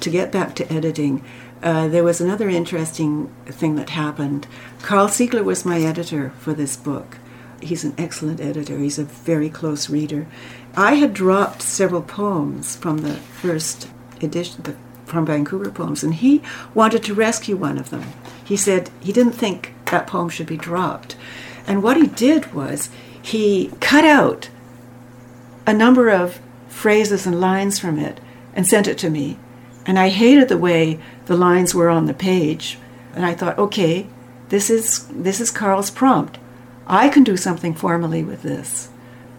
to get back to editing, uh, there was another interesting thing that happened. Karl Siegler was my editor for this book. He's an excellent editor. He's a very close reader. I had dropped several poems from the first edition, the, from Vancouver Poems, and he wanted to rescue one of them. He said he didn't think that poem should be dropped. And what he did was he cut out a number of phrases and lines from it and sent it to me. And I hated the way the lines were on the page. And I thought, okay, this is this is Karl's prompt. I can do something formally with this.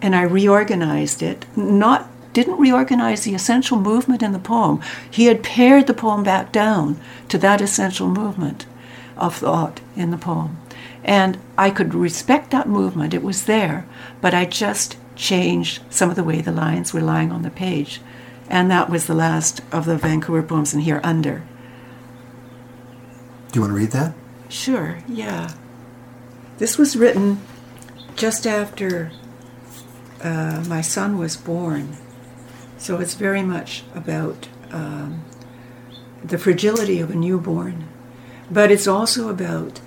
And I reorganized it, not didn't reorganize the essential movement in the poem. He had pared the poem back down to that essential movement of thought in the poem. And I could respect that movement, it was there, but I just changed some of the way the lines were lying on the page. And that was the last of the Vancouver poems in here under. Do you want to read that? Sure, yeah. This was written just after uh, my son was born. So it's very much about um, the fragility of a newborn, but it's also about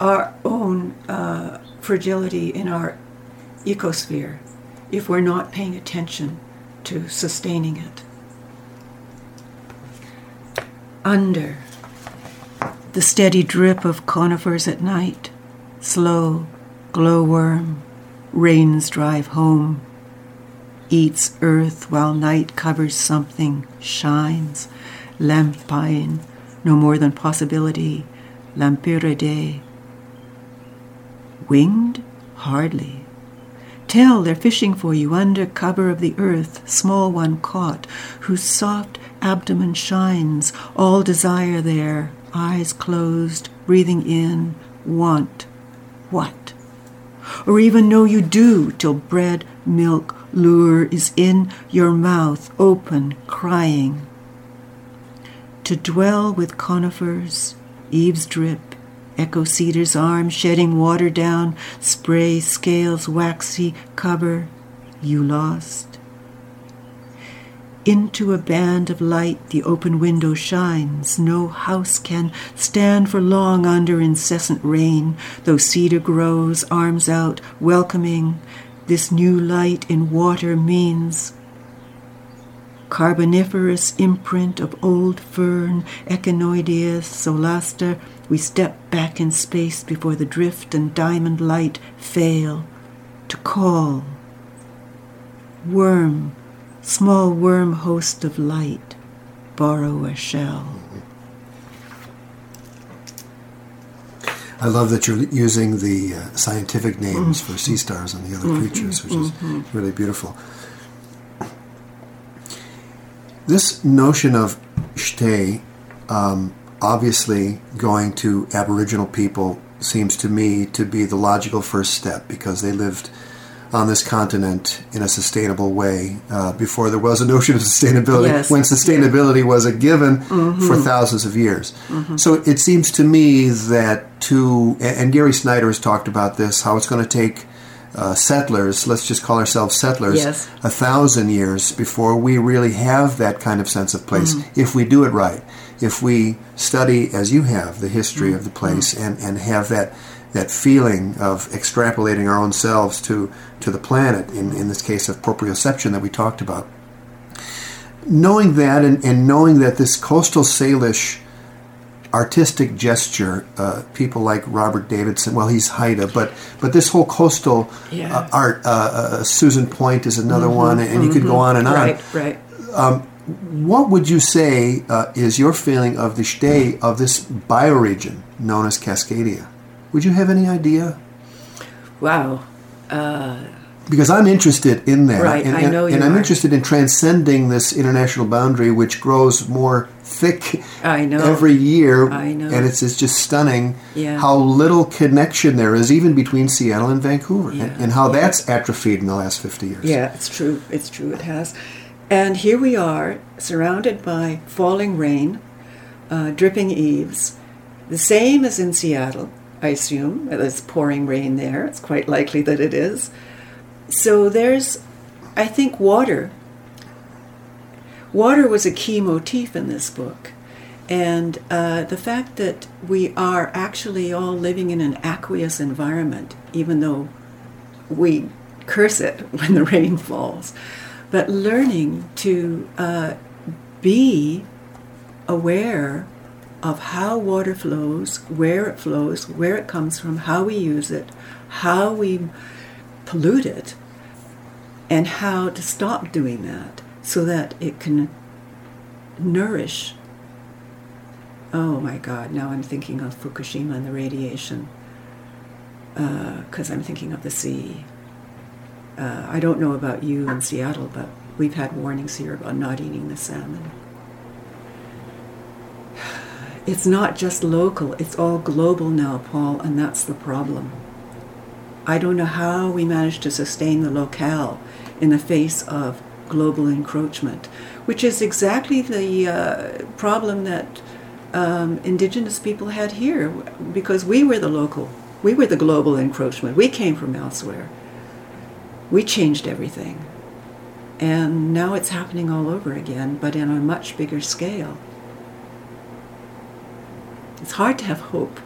our own uh, fragility in our ecosphere if we're not paying attention to sustaining it. Under the steady drip of conifers at night, slow glowworm, rains drive home, eats earth while night covers something, shines, lampine, no more than possibility, lampyride. Winged? Hardly. Tell they're fishing for you under cover of the earth, small one caught, whose soft abdomen shines, all desire there, eyes closed, breathing in, want. What? Or even know you do till bread, milk, lure is in your mouth, open, crying. To dwell with conifers, eaves drip, Echo cedar's arm shedding water down, spray scales waxy cover, you lost. Into a band of light the open window shines. No house can stand for long under incessant rain, though cedar grows, arms out, welcoming. This new light in water means carboniferous imprint of old fern, Echinoidea solaster, we step back in space before the drift and diamond light fail to call. Worm, small worm host of light, borrow a shell. I love that you're using the uh, scientific names mm-hmm. for sea stars and the other mm-hmm. creatures, which mm-hmm. is really beautiful. This notion of Shtay um, obviously going to Aboriginal people seems to me to be the logical first step because they lived on this continent in a sustainable way uh, before there was a notion of sustainability, yes. when sustainability yeah. was a given mm-hmm. for thousands of years. Mm-hmm. So it seems to me that to, and Gary Snyder has talked about this, how it's going to take uh, settlers, let's just call ourselves settlers, yes. a thousand years before we really have that kind of sense of place mm-hmm. if we do it right if we study, as you have, the history mm-hmm. of the place mm-hmm. and, and have that that feeling of extrapolating our own selves to, to the planet, in, in this case of proprioception that we talked about. Knowing that and, and knowing that this coastal Salish artistic gesture, uh, people like Robert Davidson, well, he's Haida, but but this whole coastal yeah. uh, art, uh, uh Susan Point is another mm-hmm, one, and mm-hmm. you could go mm-hmm. on and on. Right, right. Um, what would you say uh, is your feeling of the state of this bioregion known as Cascadia? Would you have any idea? Wow. Uh, because I'm interested in that. Right, and, I know And, and I'm are. interested in transcending this international boundary, which grows more thick I know. every year. I know. And it's, it's just stunning yeah. how little connection there is, even between Seattle and Vancouver, yeah. and, and, how yeah. that's atrophied in the last 50 years. Yeah, it's true. It's true. It has. And here we are, surrounded by falling rain, uh, dripping eaves, the same as in Seattle, I assume. It's pouring rain there. It's quite likely that it is. So there's, I think, water. Water was a key motif in this book. And uh, the fact that we are actually all living in an aqueous environment, even though we curse it when the rain falls, but learning to uh, be aware of how water flows, where it flows, where it comes from, how we use it, how we pollute it, and how to stop doing that so that it can nourish. Oh my God, now I'm thinking of Fukushima and the radiation because uh, I'm thinking of the sea. Uh, I don't know about you in Seattle, but we've had warnings here about not eating the salmon. It's not just local, it's all global now, Paul, and that's the problem. I don't know how we manage to sustain the locale in the face of global encroachment, which is exactly the uh, problem that um, indigenous people had here because we were the local, we were the global encroachment. We came from elsewhere. We changed everything. And now it's happening all over again, but in a much bigger scale. It's hard to have hope